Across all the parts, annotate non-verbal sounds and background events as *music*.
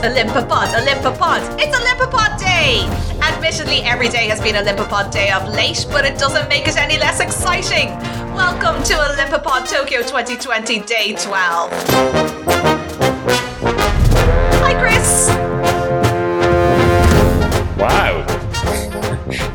Olympopod, Olympopod. It's Olympopod Day! Admittedly, every day has been Olympopod Day of late, but it doesn't make it any less exciting. Welcome to Olympopod Tokyo 2020 Day 12. Hi, Chris. Wow.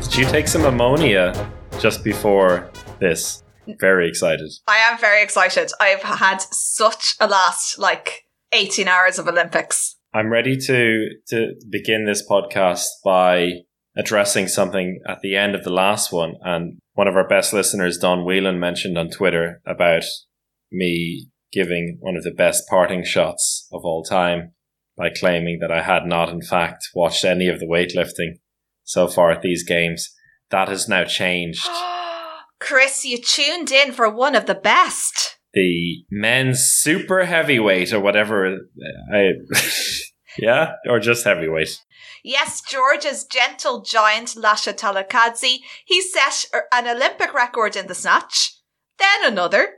*laughs* Did you take some ammonia just before this? Very excited. I am very excited. I've had such a last, like, 18 hours of Olympics. I'm ready to to begin this podcast by addressing something at the end of the last one. And one of our best listeners, Don Whelan, mentioned on Twitter about me giving one of the best parting shots of all time by claiming that I had not, in fact, watched any of the weightlifting so far at these games. That has now changed. *gasps* Chris, you tuned in for one of the best. The men's super heavyweight or whatever. Uh, I, *laughs* yeah, or just heavyweight. Yes, Georgia's gentle giant Lasha Talakhadze. He set an Olympic record in the snatch, then another.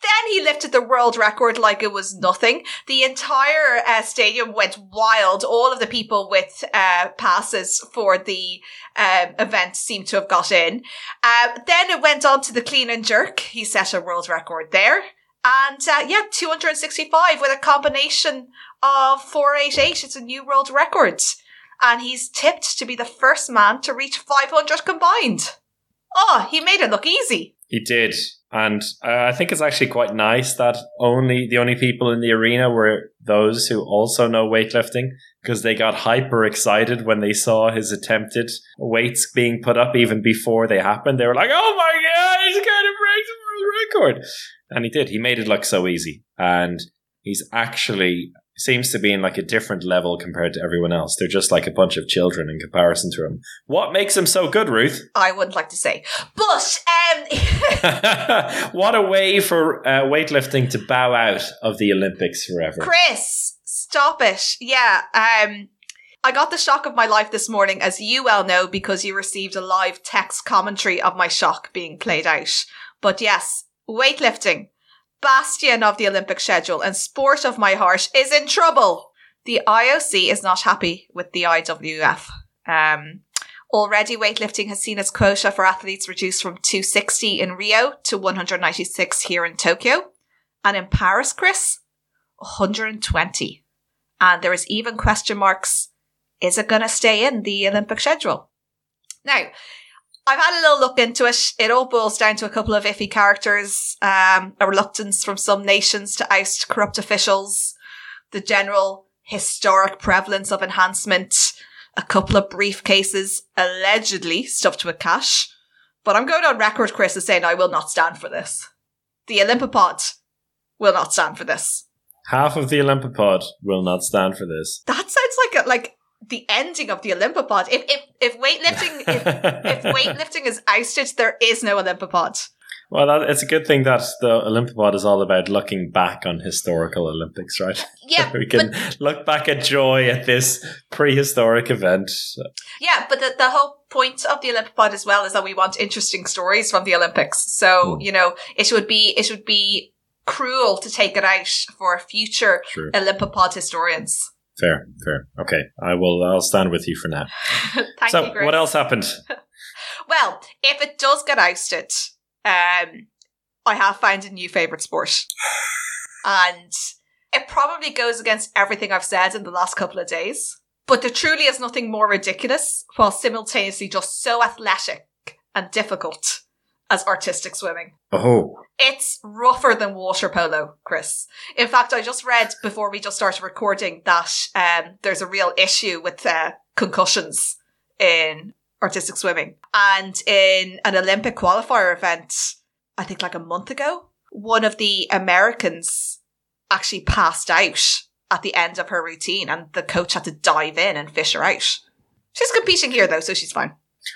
Then he lifted the world record like it was nothing. The entire uh, stadium went wild. All of the people with uh, passes for the um, event seemed to have got in. Uh, then it went on to the clean and jerk. He set a world record there. And uh, yeah, 265 with a combination of 488. It's a new world record. And he's tipped to be the first man to reach 500 combined. Oh, he made it look easy. He did. And uh, I think it's actually quite nice that only the only people in the arena were those who also know weightlifting because they got hyper excited when they saw his attempted weights being put up even before they happened. They were like, "Oh my god, he's going to break the world record!" And he did. He made it look so easy, and he's actually seems to be in like a different level compared to everyone else. They're just like a bunch of children in comparison to him. What makes him so good, Ruth? I wouldn't like to say, but um, *laughs* what a way for uh, weightlifting to bow out of the Olympics forever. Chris, stop it! Yeah, um, I got the shock of my life this morning, as you well know, because you received a live text commentary of my shock being played out. But yes, weightlifting bastion of the Olympic schedule and sport of my heart is in trouble. The IOC is not happy with the IWF. Um, already, weightlifting has seen its quota for athletes reduced from 260 in Rio to 196 here in Tokyo. And in Paris, Chris, 120. And there is even question marks is it going to stay in the Olympic schedule? Now, I've had a little look into it. It all boils down to a couple of iffy characters, um, a reluctance from some nations to oust corrupt officials, the general historic prevalence of enhancement, a couple of briefcases allegedly stuffed with cash. But I'm going on record, Chris, as saying I will not stand for this. The Olympopod will not stand for this. Half of the Olympopod will not stand for this. That sounds like a, like the ending of the Olympopod. If if if weightlifting *laughs* if, if weightlifting is ousted, there is no Olympopod. Well, that, it's a good thing that the Olympopod is all about looking back on historical Olympics, right? *laughs* Yeah, we can look back at joy at this prehistoric event. Yeah, but the, the whole point of the Olympopod as well is that we want interesting stories from the Olympics. So mm. you know, it would be it would be cruel to take it out for future sure. Olympopod historians. Fair, fair. Okay, I will. I'll stand with you for now. *laughs* Thank so, you, Grace. what else happened? *laughs* well, if it does get ousted, um, I have found a new favorite sport, *laughs* and it probably goes against everything I've said in the last couple of days. But there truly is nothing more ridiculous, while simultaneously just so athletic and difficult as artistic swimming. Oh. It's rougher than water polo, Chris. In fact, I just read before we just started recording that um, there's a real issue with uh, concussions in artistic swimming. And in an Olympic qualifier event, I think like a month ago, one of the Americans actually passed out at the end of her routine and the coach had to dive in and fish her out. She's competing here though, so she's fine.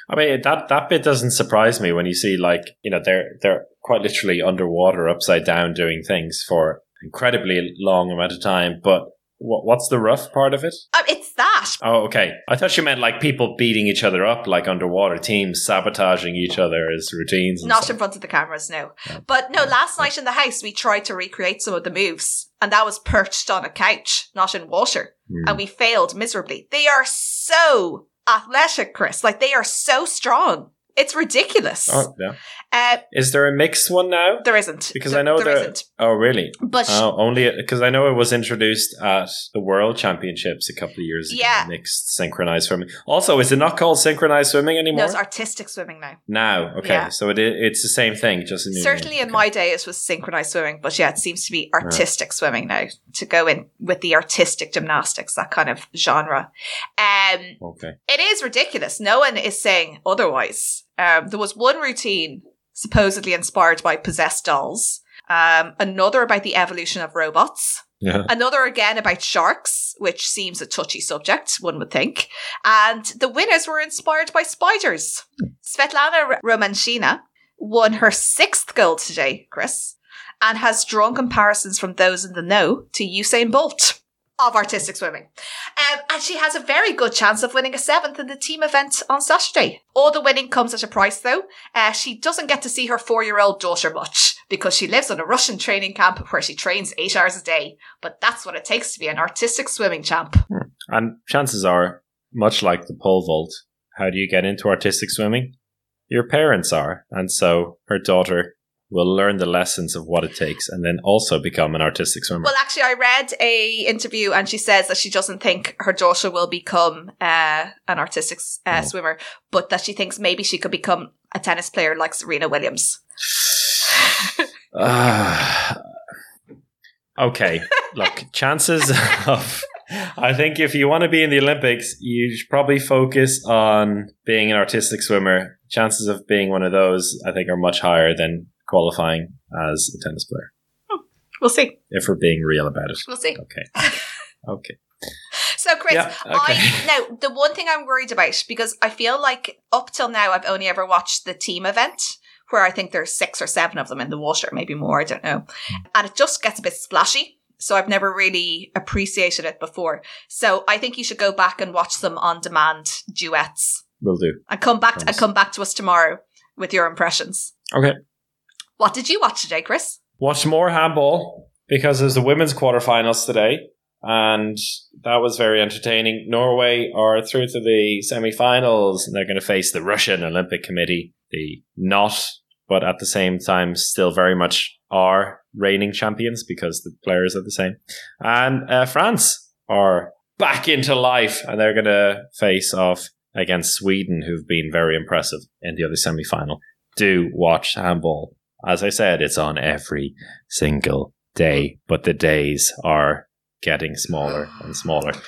I mean that that bit doesn't surprise me when you see like you know they're they're quite literally underwater, upside down, doing things for incredibly long amount of time. But what, what's the rough part of it? Um, it's that. Oh, okay. I thought you meant like people beating each other up, like underwater teams sabotaging each other as routines. Not stuff. in front of the cameras, no. But no, last night in the house, we tried to recreate some of the moves, and that was perched on a couch, not in water. Hmm. And we failed miserably. They are so athletic, Chris. Like, they are so strong. It's ridiculous. Oh, yeah. Uh, Is there a mixed one now? there isn't. Because There- I know there there- isn't. Oh, really? But Oh, only because I know it was introduced at the World Championships a couple of years ago. Yeah. Mixed synchronized swimming. Also, is it not called synchronized swimming no, anymore? it's artistic swimming now. now, okay. Yeah. So it it's the same thing, just a new Certainly name. in my day, it was synchronized swimming, but yeah, it seems to be artistic swimming now to go in with the artistic gymnastics, that kind of genre. Um, Okay. it is ridiculous. No one is saying otherwise. Um, there was one routine supposedly inspired by possessed dolls. Um, another about the evolution of robots. Yeah. Another again about sharks, which seems a touchy subject, one would think. And the winners were inspired by spiders. Svetlana Romashina won her sixth gold today, Chris, and has drawn comparisons from those in the know to Usain Bolt of artistic swimming. Um, and she has a very good chance of winning a seventh in the team event on Saturday. All the winning comes at a price, though. Uh, she doesn't get to see her four year old daughter much because she lives on a Russian training camp where she trains eight hours a day. But that's what it takes to be an artistic swimming champ. And chances are, much like the pole vault, how do you get into artistic swimming? Your parents are, and so her daughter will learn the lessons of what it takes, and then also become an artistic swimmer. Well, actually, I read a interview and she says that she doesn't think her daughter will become uh, an artistic uh, Oh. swimmer, but that she thinks maybe she could become a tennis player like Serena Williams. Ah. *sighs* okay, look, *laughs* chances of. I think if you want to be in the Olympics, you should probably focus on being an artistic swimmer. Chances of being one of those, I think, are much higher than qualifying as a tennis player, hmm. We'll see. if we're being real about it. We'll see. Okay. *laughs* Okay. So, Chris, Yeah, okay. *laughs* I now the one thing I'm worried about because I feel like up till now I've only ever watched the team event where I think there's six or seven of them in the water, maybe more, I don't know, hmm. and it just gets a bit splashy. So I've never really appreciated it before. So I think you should go back and watch them on demand duets Will do. and come back and come back to us tomorrow with your impressions. Okay. What did you watch today, Chris? Watch more handball because there's the women's quarterfinals today, and that was very entertaining. Norway are through to the semi-finals, and they're going to face the Russian Olympic Committee, the not, but at the same time still very much are reigning champions because the players are the same. And uh, France are back into life, and they're going to face off against Sweden, who've been very impressive in the other semi-final. Do watch handball. As I said, it's on every single day, but the days are getting smaller and smaller. *laughs*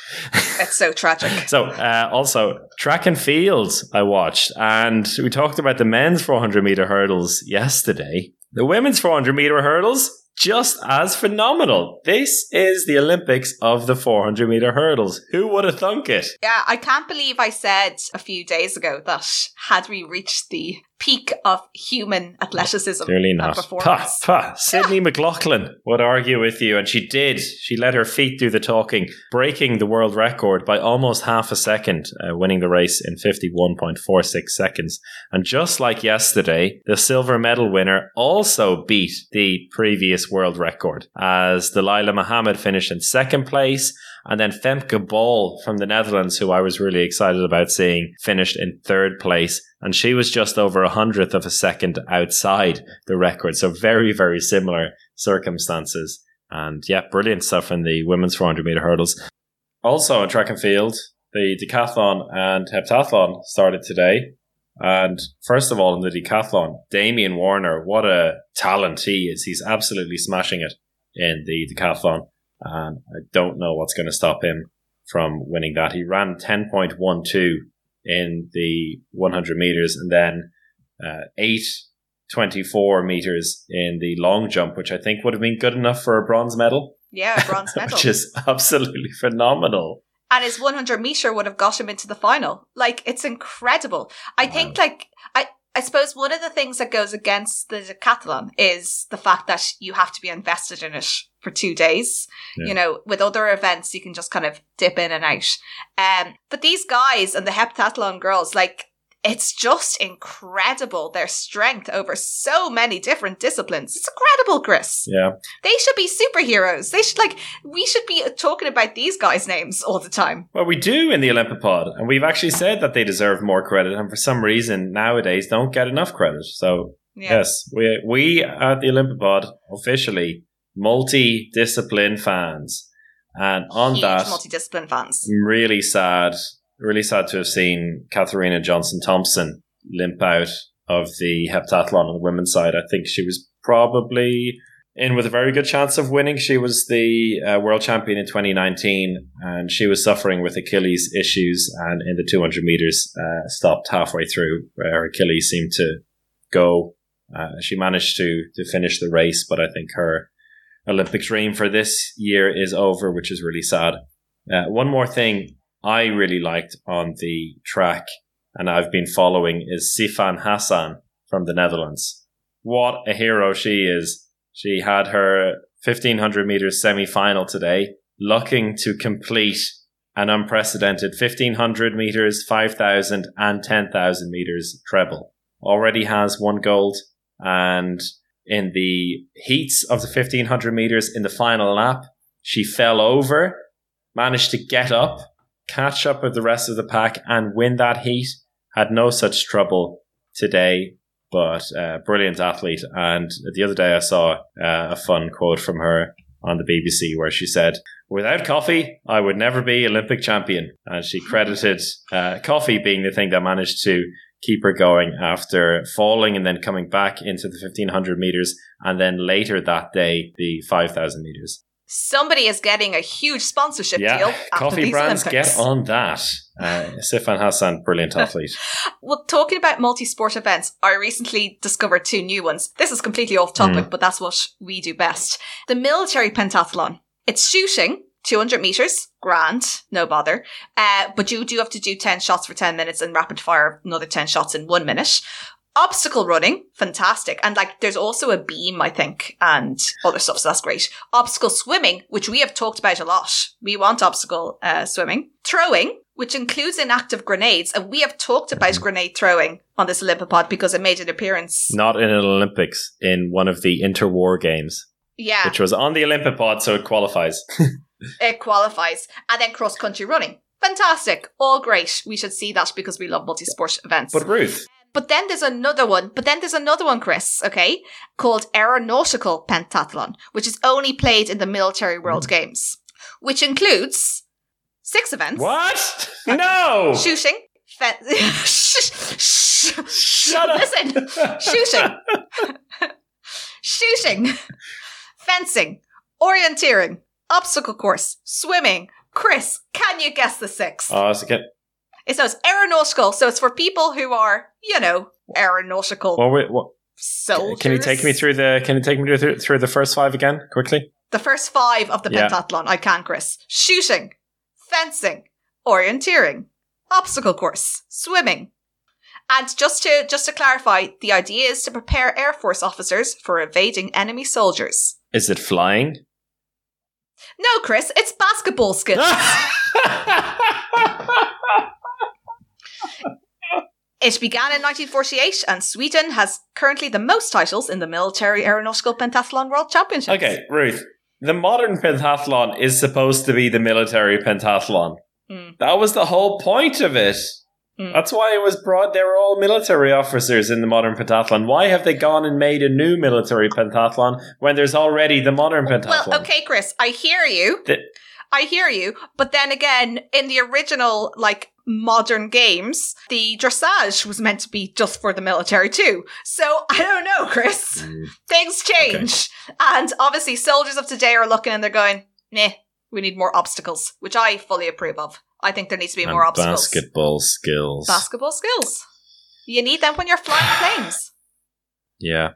It's so tragic. so, uh, also, track and field I watched, and we talked about the men's 400 meter hurdles yesterday. The women's 400 meter hurdles, just as phenomenal. This is the Olympics of the 400 meter hurdles. Who would have thunk it? Yeah, I can't believe I said a few days ago that had we reached the peak of human athleticism Clearly not. Pah, pah. Sydney *laughs* McLaughlin would argue with you, and she did. She let her feet do the talking, breaking the world record by almost half a second, uh, winning the race in 51.46 seconds. And just like yesterday, the silver medal winner also beat the previous world record, as Dalilah Muhammad finished in second place. And then Femke Bol from the Netherlands, who I was really excited about seeing, finished in third place. And she was just over a hundredth of a second outside the record. So very, very similar circumstances. And yeah, brilliant stuff in the women's 400 meter hurdles. Also in track and field, the decathlon and heptathlon started today. And first of all, in the decathlon, Damian Warner, what a talent he is. He's absolutely smashing it in the decathlon. And I don't know what's going to stop him from winning that. He ran 10.12 in the 100 meters and then uh, 8.24 meters in the long jump, which I think would have been good enough for a bronze medal, Yeah, a bronze *laughs* medal. which is absolutely phenomenal. and his 100 meter would have got him into the final. Like, it's incredible. I think, like, I, I suppose one of the things that goes against the decathlon is the fact that you have to be invested in it for two days. Yeah. You know, with other events, you can just kind of dip in and out. Um, but these guys and the heptathlon girls, like, it's just incredible their strength over so many different disciplines. It's incredible, Chris. Yeah. They should be superheroes. They should like we should be talking about these guys' names all the time. Well, we do in the Olympipod, and we've actually said that they deserve more credit, and for some reason nowadays don't get enough credit. So Yeah. yes, we we at the Olympipod officially multi-discipline fans, and on Huge that, multidiscipline fans. I'm really sad, really sad to have seen Katarina Johnson Thompson limp out of the heptathlon on the women's side. I think she was probably in with a very good chance of winning. She was the uh, world champion in 2019, and she was suffering with Achilles issues, and in the 200 meters, uh, stopped halfway through, where Achilles seemed to go. Uh, she managed to to finish the race, but I think her Olympic dream for this year is over, which is really sad. Uh, one more thing I really liked on the track, and I've been following, is Sifan Hassan from the Netherlands. What a hero she is! She had her 1500 meters semi final today, looking to complete an unprecedented 1500 meters, 5000 and 10,000 meters treble. Already has one gold, and in the heats of the 1500 meters in the final lap, she fell over, managed to get up, catch up with the rest of the pack, and win that heat. Had no such trouble today, but uh, brilliant athlete. And the other day I saw uh, a fun quote from her on the BBC where she said, Without coffee, I would never be Olympic champion. And she credited uh, coffee being the thing that managed to keep her going after falling and then coming back into the 1500 meters and then later that day the 5000 meters. Somebody is getting a huge sponsorship deal. Yeah, after coffee brands Olympics. get on that. Uh, Sifan Hassan, brilliant *laughs* athlete. Well, talking about multi-sport events, I recently discovered two new ones. This is completely off topic, but that's what we do best. The military pentathlon. It's shooting, 200 meters, grand, no bother. Uh, but you do have to do 10 shots for 10 minutes and rapid fire another 10 shots in one minute. Obstacle running, fantastic. And like, there's also a beam, I think, and other stuff, so that's great. Obstacle swimming, which we have talked about a lot. We want obstacle uh, swimming. Throwing, which includes inactive grenades, and we have talked about grenade throwing on this Olympipod because it made an appearance. Not in an Olympics, in one of the interwar games, Yeah, which was on the Olympipod, so it qualifies. *laughs* it qualifies. And then cross country running. Fantastic. All great. We should see that because we love multi sport events. but Ruth, But then there's another one. But then there's another one, Chris, okay, called Aeronautical Pentathlon, which is only played in the Military World mm. Games, which includes six events. what? *laughs* No! Shooting. Fe- *laughs* shh, shh, Shut up! Listen. Shooting. *laughs* Shooting. Fencing. Orienteering. Obstacle course. Swimming. Chris, can you guess the six? Oh, so can, It's no, it's aeronautical, so it's for people who are, you know, aeronautical what, were- what, soldiers. can you take me through the? Can you take me through, through the first five again, quickly? the first five of the Yeah. pentathlon? I can, Chris. Shooting, fencing, orienteering, obstacle course, swimming. And just to just to clarify, the idea is to prepare Air Force officers for evading enemy soldiers. Is it flying? No, Chris, it's basketball skills. *laughs* It began in 1948, and Sweden has currently the most titles in the Military Aeronautical Pentathlon World Championships. okay, Ruth. The modern pentathlon is supposed to be the military pentathlon. Mm. That was the whole point of it. Mm. That's why it was brought. They were all military officers in the modern pentathlon. Why have they gone and made a new military pentathlon when there's already the modern pentathlon? Well, okay, Chris, I hear you. The- I hear you. But then again, in the original, like, modern games, the dressage was meant to be just for the military too. So I don't know, Chris. Mm. Things change. And obviously, soldiers of today are looking and they're going, nah, we need more obstacles, which I fully approve of. I think there needs to be more obstacles. Basketball skills. Basketball skills. You need them when you're flying *sighs* planes. yeah.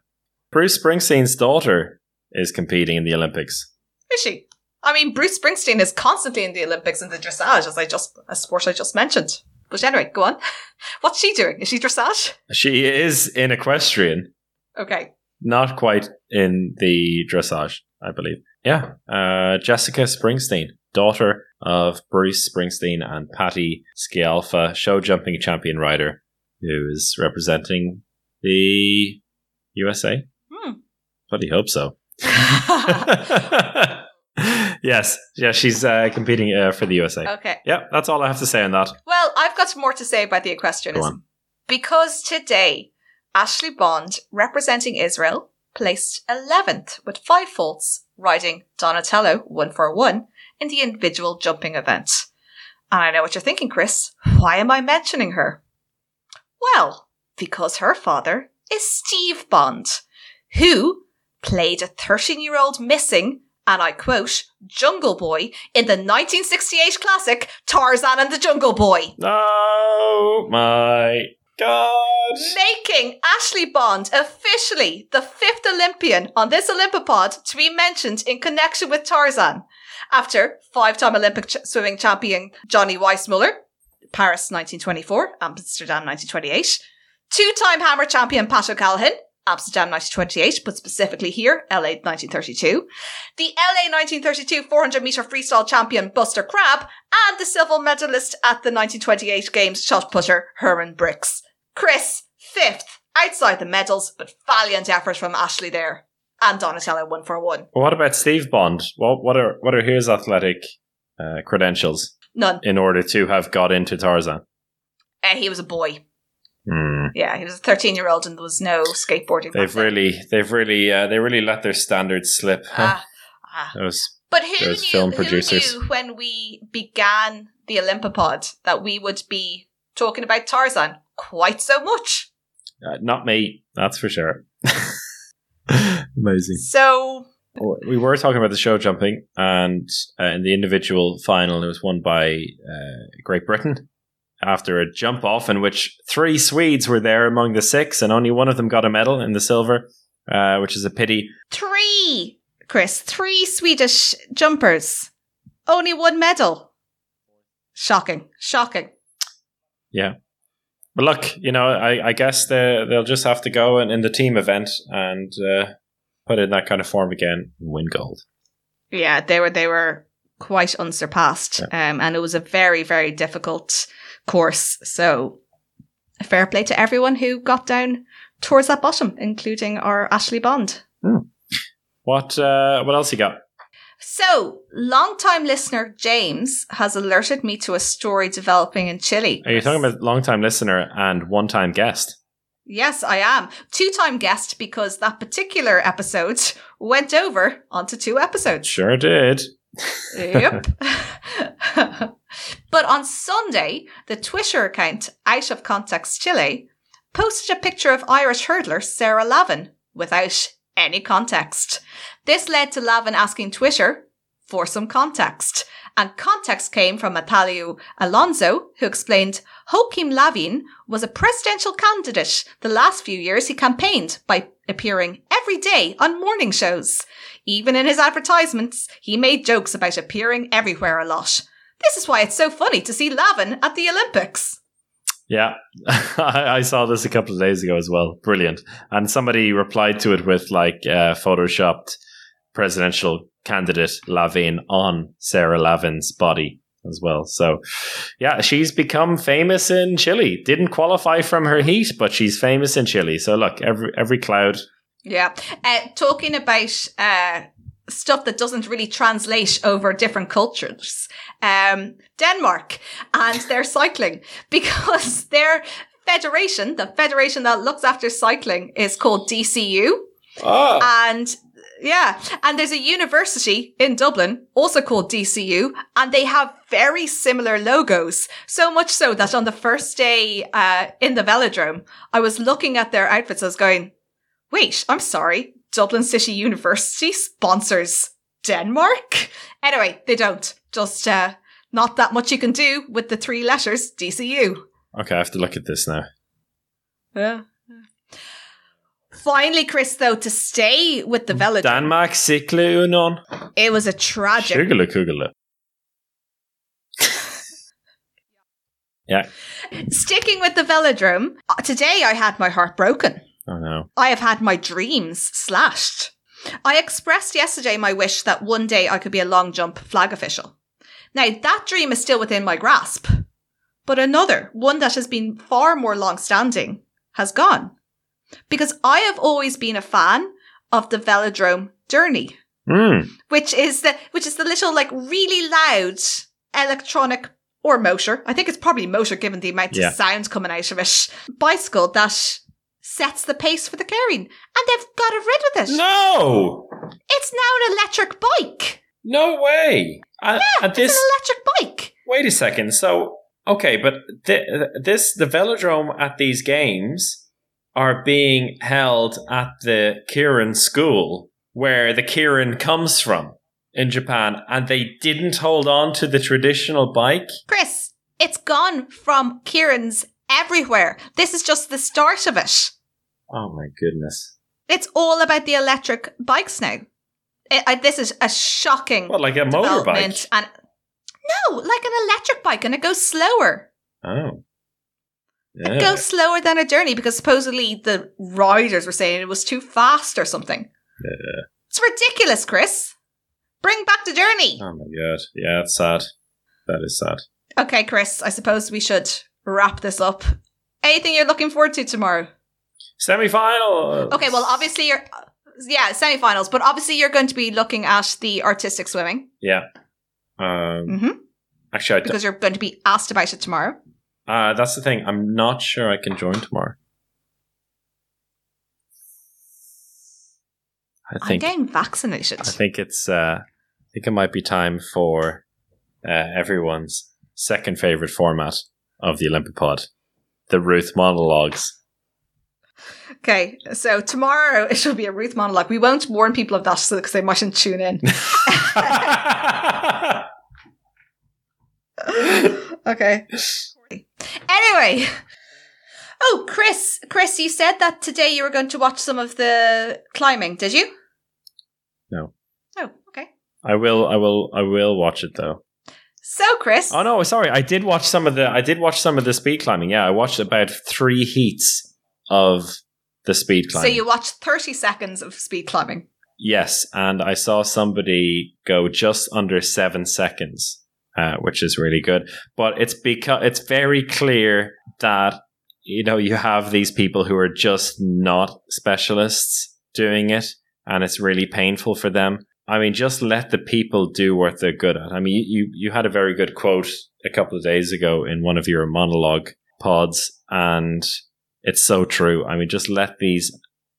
Bruce Springsteen's daughter is competing in the Olympics. Is she? I mean, Bruce Springsteen is constantly in the Olympics in the dressage, as I just a sport I just mentioned. But anyway, go on. *laughs* What's she doing? Is she dressage? She is in equestrian, Okay. not quite in the dressage, I believe. Yeah, uh, Jessica Springsteen, daughter of Bruce Springsteen and Patty Scialfa, show jumping champion rider, who is representing the USA. Hmm. Bloody hope so. *laughs* *laughs* yes, yeah, she's uh, competing uh, for the USA. okay. Yeah, that's all I have to say on that. Well, I've got more to say about the Go equestrianism. on. Because today, Ashley Bond, representing Israel, placed 11th with five faults, riding Donatello 141 in the individual jumping event. And I know what you're thinking, Chris. Why am I mentioning her? Well, because her father is Steve Bond, who played a 13 year old missing, and I quote, Jungle Boy in the 1968 classic Tarzan and the Jungle Boy. Oh my god! Making Ashley Bond officially the fifth Olympian on this Olympopod to be mentioned in connection with Tarzan. After five-time Olympic ch- swimming champion Johnny Weissmuller, Paris 1924, Amsterdam 1928, two-time hammer champion Pat O'Callaghan, Amsterdam 1928, but specifically here, LA 1932, the LA 1932 400 meter freestyle champion Buster Crabbe, and the silver medalist at the 1928 Games shot putter Herman Brix. Chris, fifth, outside the medals, but valiant effort from Ashley there. And Donatello one for one. Well, what about Steve Bond? What what are what are his athletic uh, credentials None. in order to have got into Tarzan? Uh, he was a boy. Hmm. Yeah, he was a 13 year old and there was no skateboarding. They've really they've really uh, they really let their standards slip. huh? Ah, ah. Those But who Those knew, film who producers. knew when we began the Olympopod that we would be talking about Tarzan quite so much? uh, not me, that's for sure. *laughs* Amazing. So, We were talking about the show jumping, and uh, in the individual final, it was won by uh, Great Britain after a jump off in which three Swedes were there among the six, and only one of them got a medal in the silver, uh, which is a pity. three, Chris, three Swedish jumpers, only one medal. Shocking, shocking. Yeah. But look, you know, I, I guess they, they'll just have to go in, in the team event and uh, put in that kind of form again and win gold. Yeah, they were they were quite unsurpassed, um, and it was a very very difficult course. So, fair play to everyone who got down towards that bottom, including our Ashley Bond. What uh, what else you got? So, long-time listener James has alerted me to a story developing in Chile. Are you talking about long time listener and one time guest? Yes, I am. Two-time guest because that particular episode went over onto two episodes. Sure did. Yep. *laughs* but on Sunday, the Twitter account Out of Context Chile posted a picture of Irish hurdler Sarah Lavin without any context. This led to Lavin asking Twitter for some context. And context came from Natalio Alonso, who explained Joaquín Lavin was a presidential candidate. The last few years he campaigned by appearing every day on morning shows. Even in his advertisements, he made jokes about appearing everywhere a lot. This is why it's so funny to see Lavin at the Olympics. Yeah, *laughs* I saw this a couple of days ago as well. Brilliant. And somebody replied to it with like uh, photoshopped presidential candidate Lavin on Sarah Lavin's body as well. So, yeah, she's become famous in Chile. Didn't qualify from her heat, but she's famous in Chile. So look, every every cloud. Yeah. Uh, talking about uh, stuff that doesn't really translate over different cultures. Um, Denmark and their cycling *laughs* because their federation, the federation that looks after cycling is called DCU. Oh, And yeah, and there's a university in Dublin also called DCU, and they have very similar logos. So much so that on the first day uh, in the velodrome, I was looking at their outfits. I was going, "Wait, I'm sorry, Dublin City University sponsors Denmark." Anyway, they don't. Just uh, not that much you can do with the three letters DCU. okay. I have to look at this now. Yeah. Finally, Chris, though, to stay with the velodrome, Danmark Cykle Union. it was a tragic Kugele Kugele. Yeah. *laughs* Sticking with the velodrome, uh, today I had my heart broken. Oh no. I have had my dreams slashed. I expressed yesterday my wish that one day I could be a long jump flag official. Now, that dream is still within my grasp, but another, one that has been far more long standing, has gone. Because I have always been a fan of the velodrome derny, Mm. which is the which is the little like really loud electronic or motor. I think it's probably motor given the amount Yeah. of sound coming out of it. Bicycle that sets the pace for the carrying, and they've got rid of it. No. It's now an electric bike. No way. And, and It's this. an electric bike. Wait a second. So okay, but th- this the velodrome at these games are being held at the Keirin school where the Keirin comes from in Japan, and they didn't hold on to the traditional bike. Chris, it's gone from Keirin's everywhere. This is just the start of it. Oh my goodness! It's all about the electric bikes now. I- I- this is a shocking What, like a motorbike? And no, like an electric bike, and it goes slower. Oh, It yeah. goes slower than a derny because supposedly the riders were saying it was too fast or something. Yeah. It's ridiculous, Chris. Bring back the derny. Oh my god! Yeah, it's sad. That is sad. Okay, Chris, I suppose we should wrap this up. Anything you're looking forward to tomorrow? Semi-final. Okay, well, obviously you're, yeah, semi-finals, but obviously you're going to be looking at the artistic swimming Yeah. Um. hmm Actually, I d- because you're going to be asked about it tomorrow. Uh, that's the thing. I'm not sure I can join tomorrow. I I'm think getting vaccinated. I think it's uh, I think it might be time for uh, everyone's second favorite format of the Olympipod, the Ruth monologues. Okay, so tomorrow it should be a Ruth monologue. We won't warn people of that because they mightn't tune in. *laughs* *laughs* okay. *laughs* Anyway. Oh, Chris, Chris, you said that today you were going to watch some of the climbing, did you? No. Oh, okay. I will, I will, I will watch it though. So, Chris. Oh no, sorry. I did watch some of the. I did watch some of the speed climbing. Yeah, I watched about three heats of the speed climbing. So you watched 30 seconds of speed climbing. Yes, and I saw somebody go just under seven seconds, uh, which is really good. But it's because it's very clear that you know you have these people who are just not specialists doing it, and it's really painful for them. I mean, just let the people do what they're good at. I mean, you you had a very good quote a couple of days ago in one of your monologue pods, and it's so true. I mean, just let these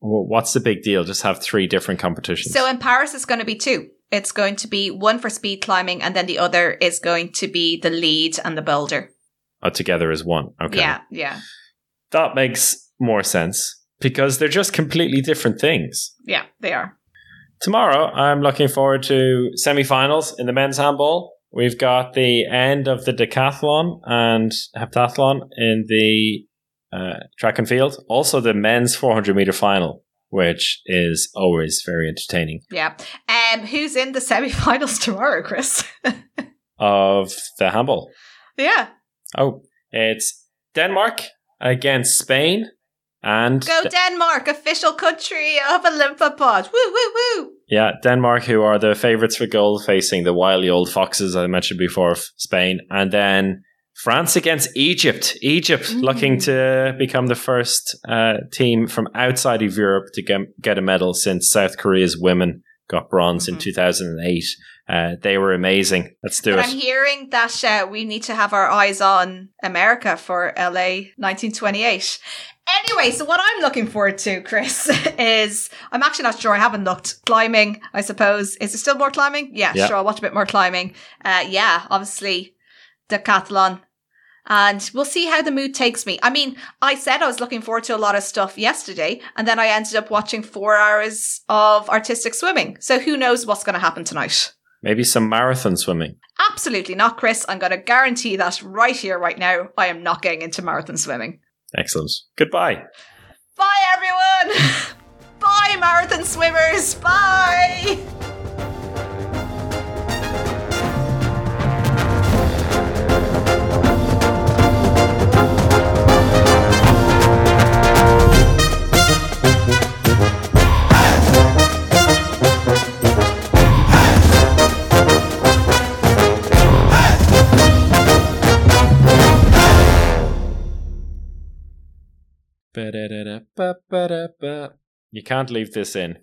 What's the big deal? Just have three different competitions. So in Paris, it's going to be two. It's going to be one for speed climbing, and then the other is going to be the lead and the boulder. oh, together as one. Okay. Yeah, yeah, That makes more sense because they're just completely different things. yeah, they are. Tomorrow, I'm looking forward to semi-finals in the men's handball. We've got the end of the decathlon and heptathlon in the uh, track and field. Also, the men's 400 meter final, which is always very entertaining. Yeah. Um, who's in the semi-finals *laughs* tomorrow, Chris? *laughs* Of the handball. yeah, Oh, it's Denmark against Spain and go Denmark, official country of Olympopod. Woo, woo, woo. yeah, Denmark who are the favorites for gold facing the wily old foxes I mentioned before of Spain and then France against Egypt. Egypt Mm. looking to become the first uh, team from outside of Europe to get, get a medal since South Korea's women got bronze in Mhm. 2008. Uh, they were amazing. Let's do But it. I'm hearing that uh, we need to have our eyes on America for LA 1928. Anyway, so what I'm looking forward to, Chris, *laughs* is I'm actually not sure. I haven't looked. Climbing, I suppose. Is it still more climbing? Yeah, Yeah. sure. I'll watch a bit more climbing. Uh, yeah, obviously, decathlon. And we'll see how the mood takes me. I mean, I said I was looking forward to a lot of stuff yesterday, and then I ended up watching four hours of artistic swimming. So who knows what's going to happen tonight? Maybe some marathon swimming. Absolutely not, Chris. I'm going to guarantee that right here, right now, I am not getting into marathon swimming. Excellent. Goodbye. Bye, everyone! *laughs* Bye, marathon swimmers! Bye! You can't leave this in.